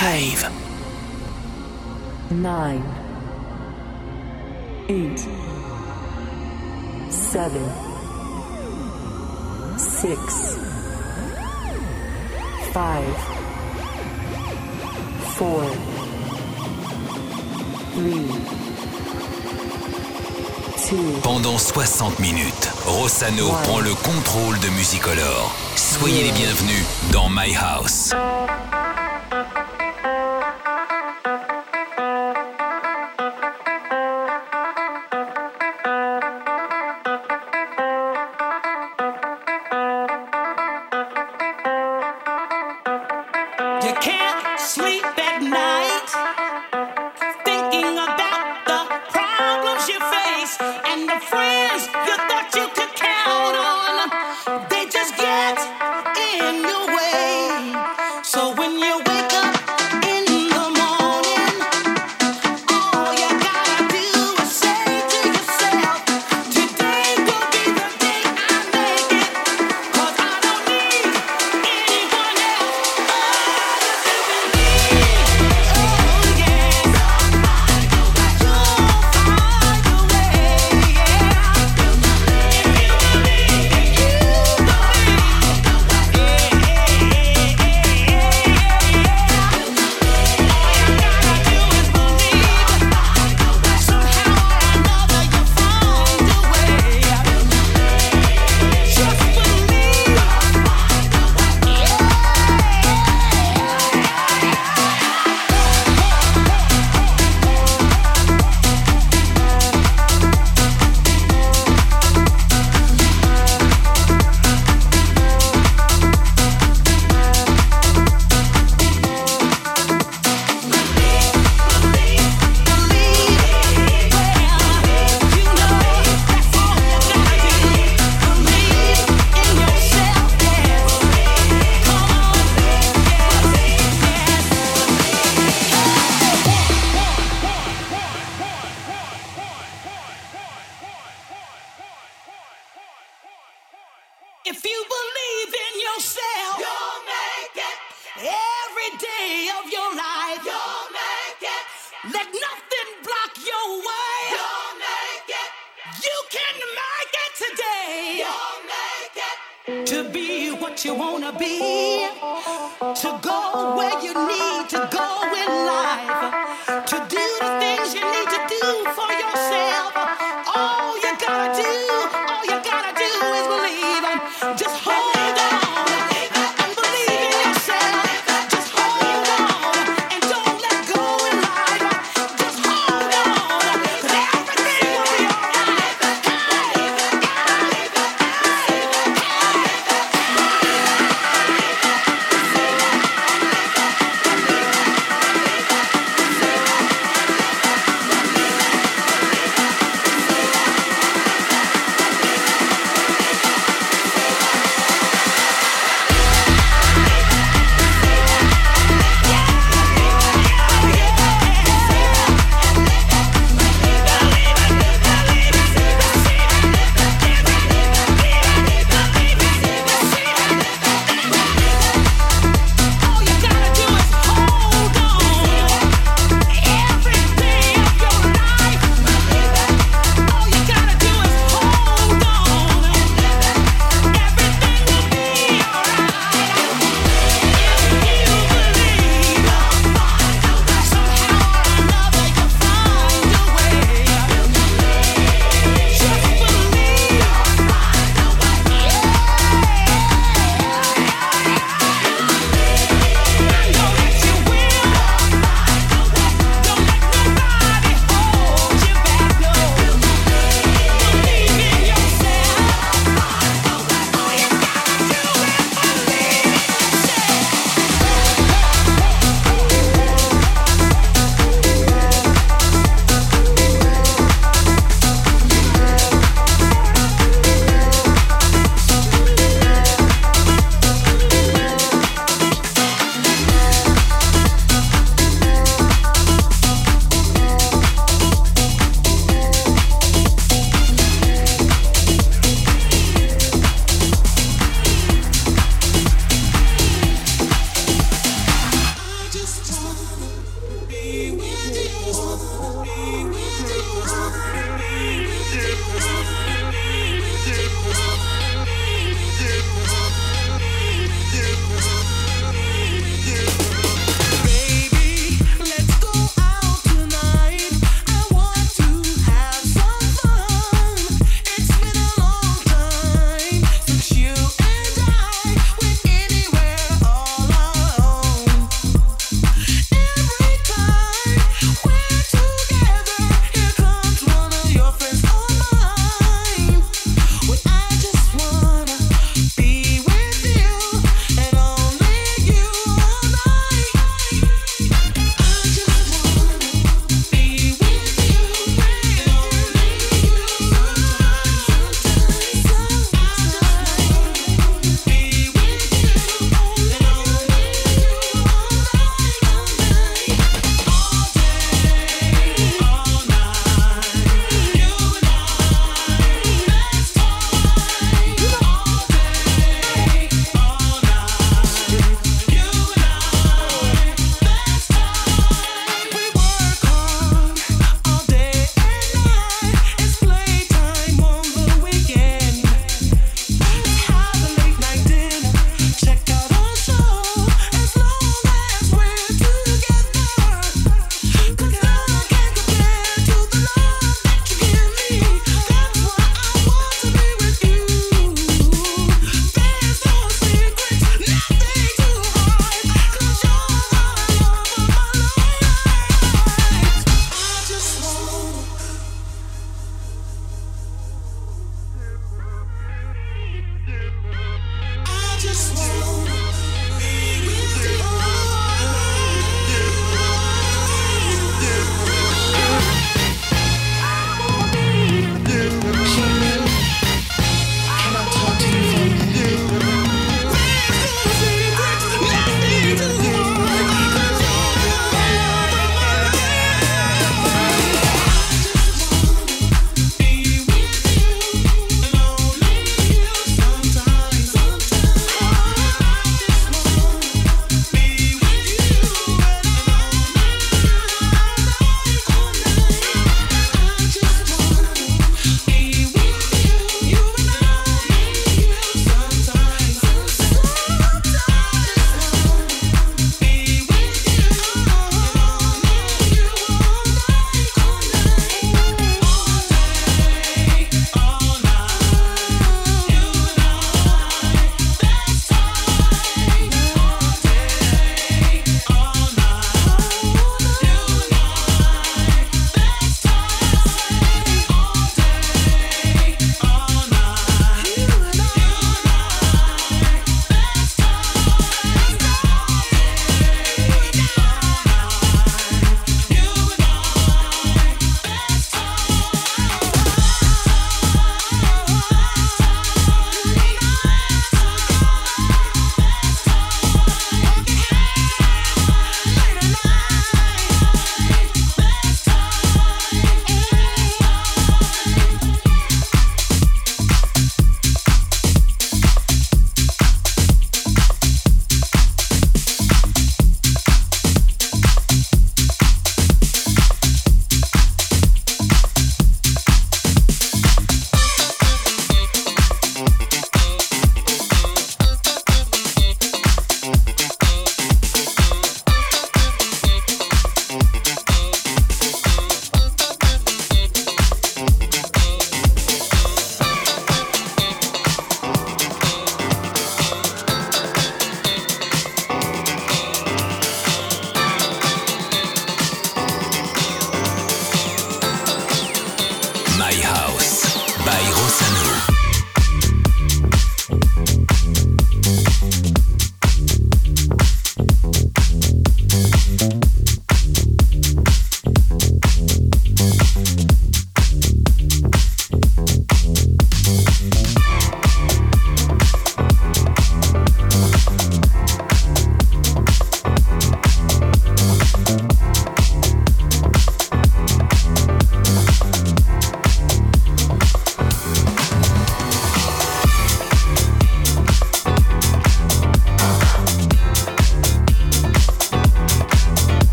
Five. Nine. Eight. Seven. Six. Five. Four. Three. Two. Pendant 60 minutes, Rossano prend le contrôle de Musicolor. Soyez les bienvenus dans My House.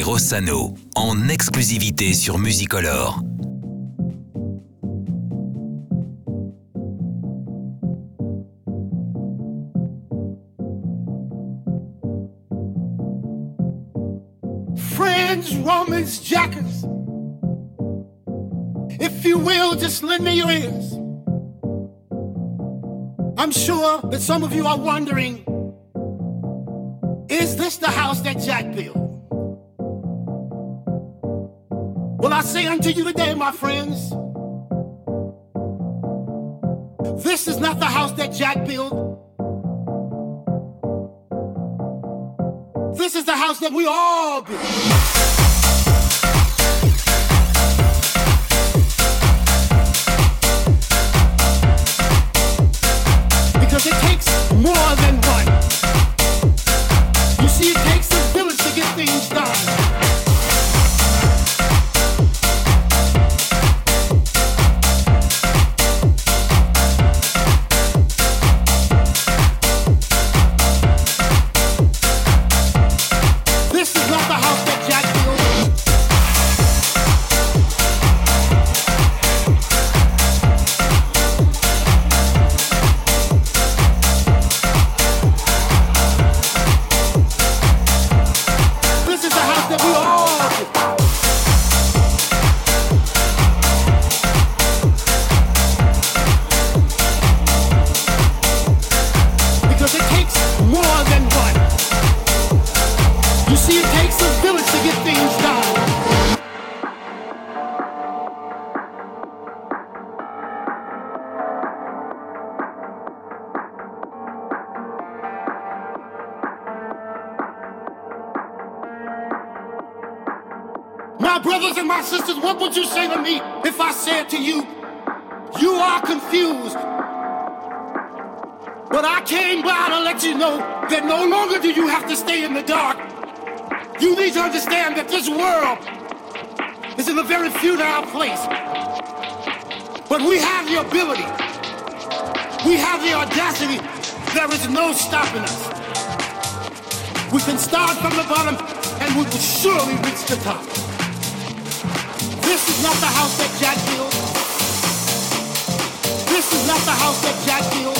Rossano, en exclusivité sur Musicolor. Friends, Romans, jackers, if you will, just lend me your ears. I'm sure that some of you are wondering is this the house that Jack built? I say unto you today, my friends, this is not the house that Jack built. This is the house that we all build. Brothers and my sisters, what would you say to me if I said to you, you are confused? But I came by to let you know that no longer do you have to stay in the dark. You need to understand that this world is in a very futile place. But we have the ability, we have the audacity, there is no stopping us. We can start from the bottom and we will surely reach the top. This is not the house that Jack built. This is not the house that Jack built.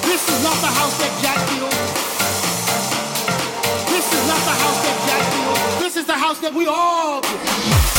This is not the house that Jack built. This is not the house that Jack built. This is the house that we all built.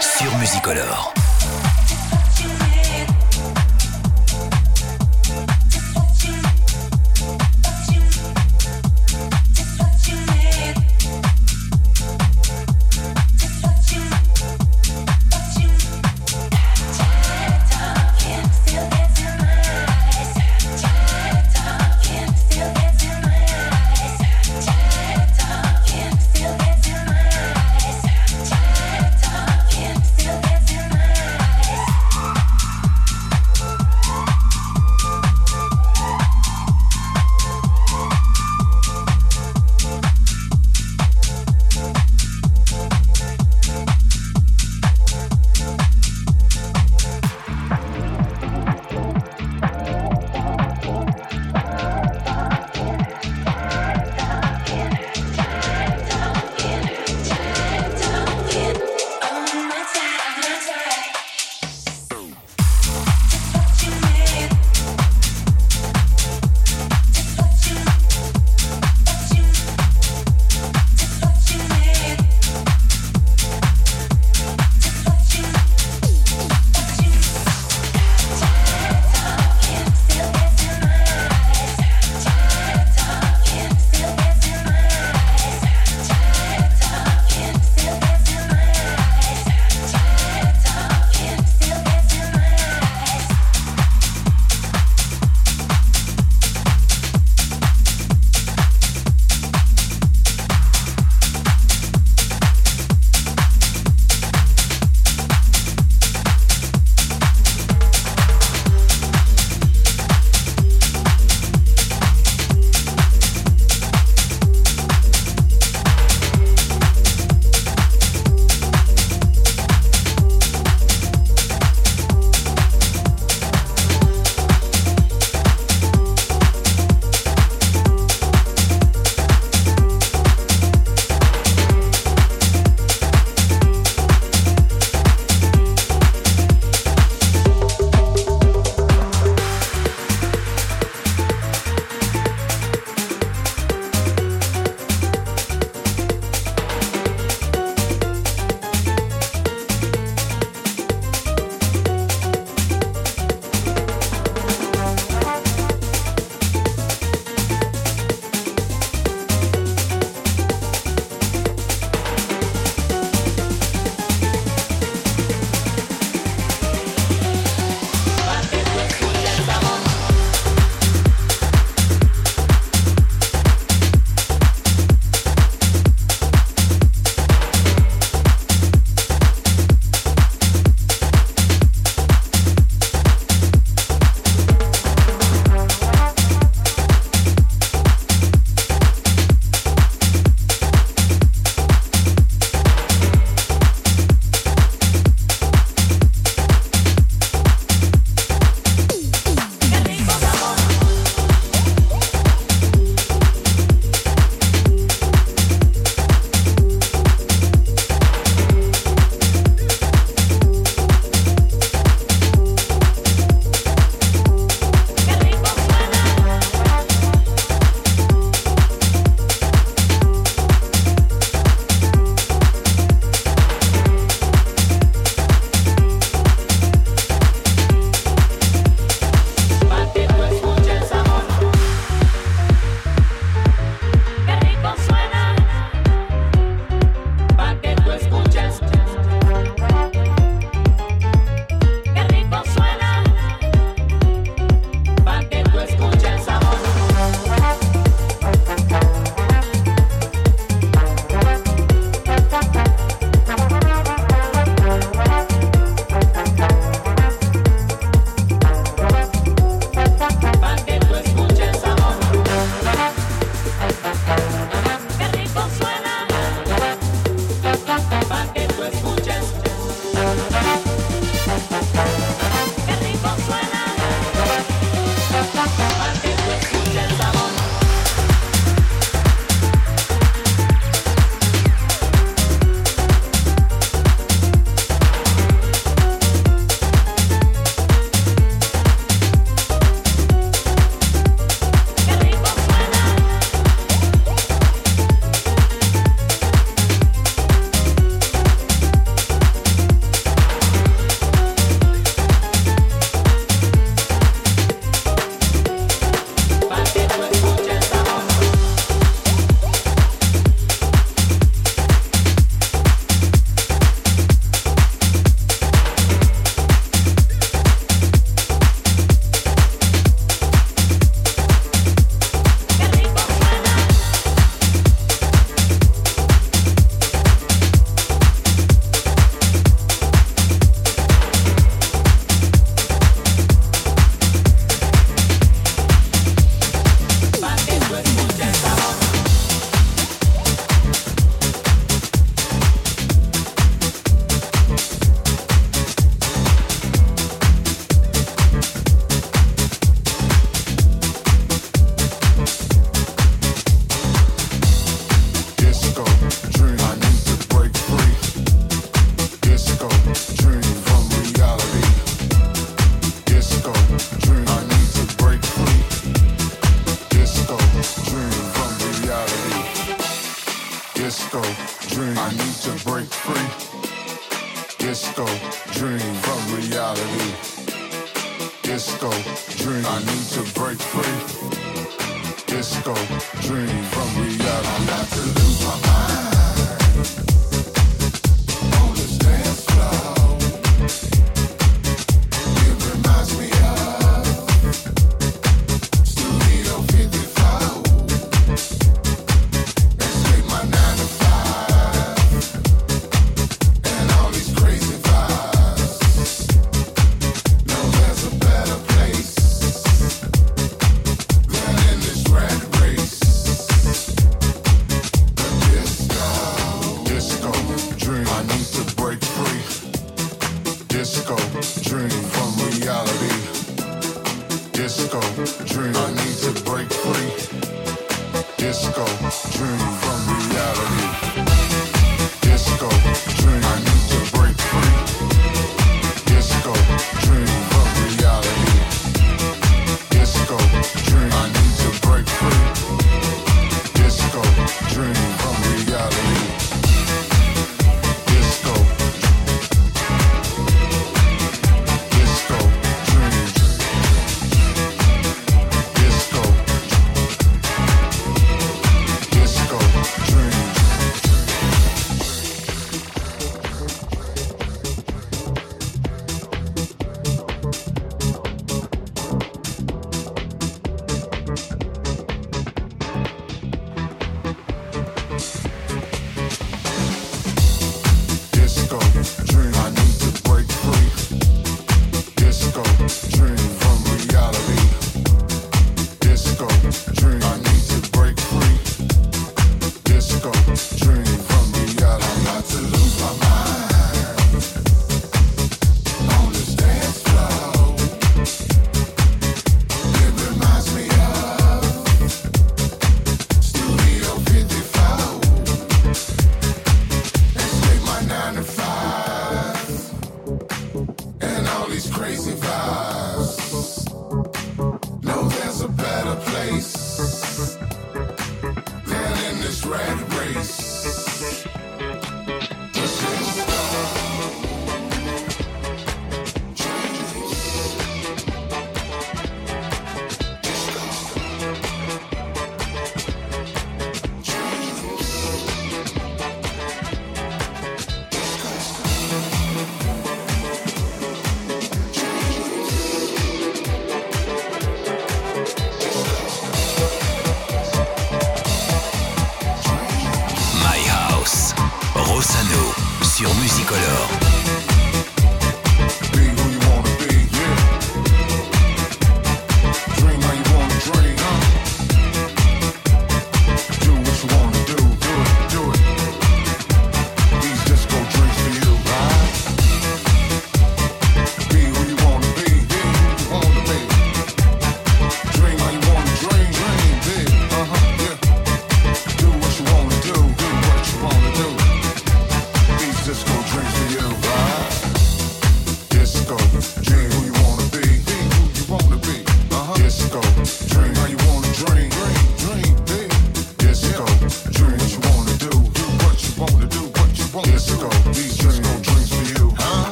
Sur Musicolor.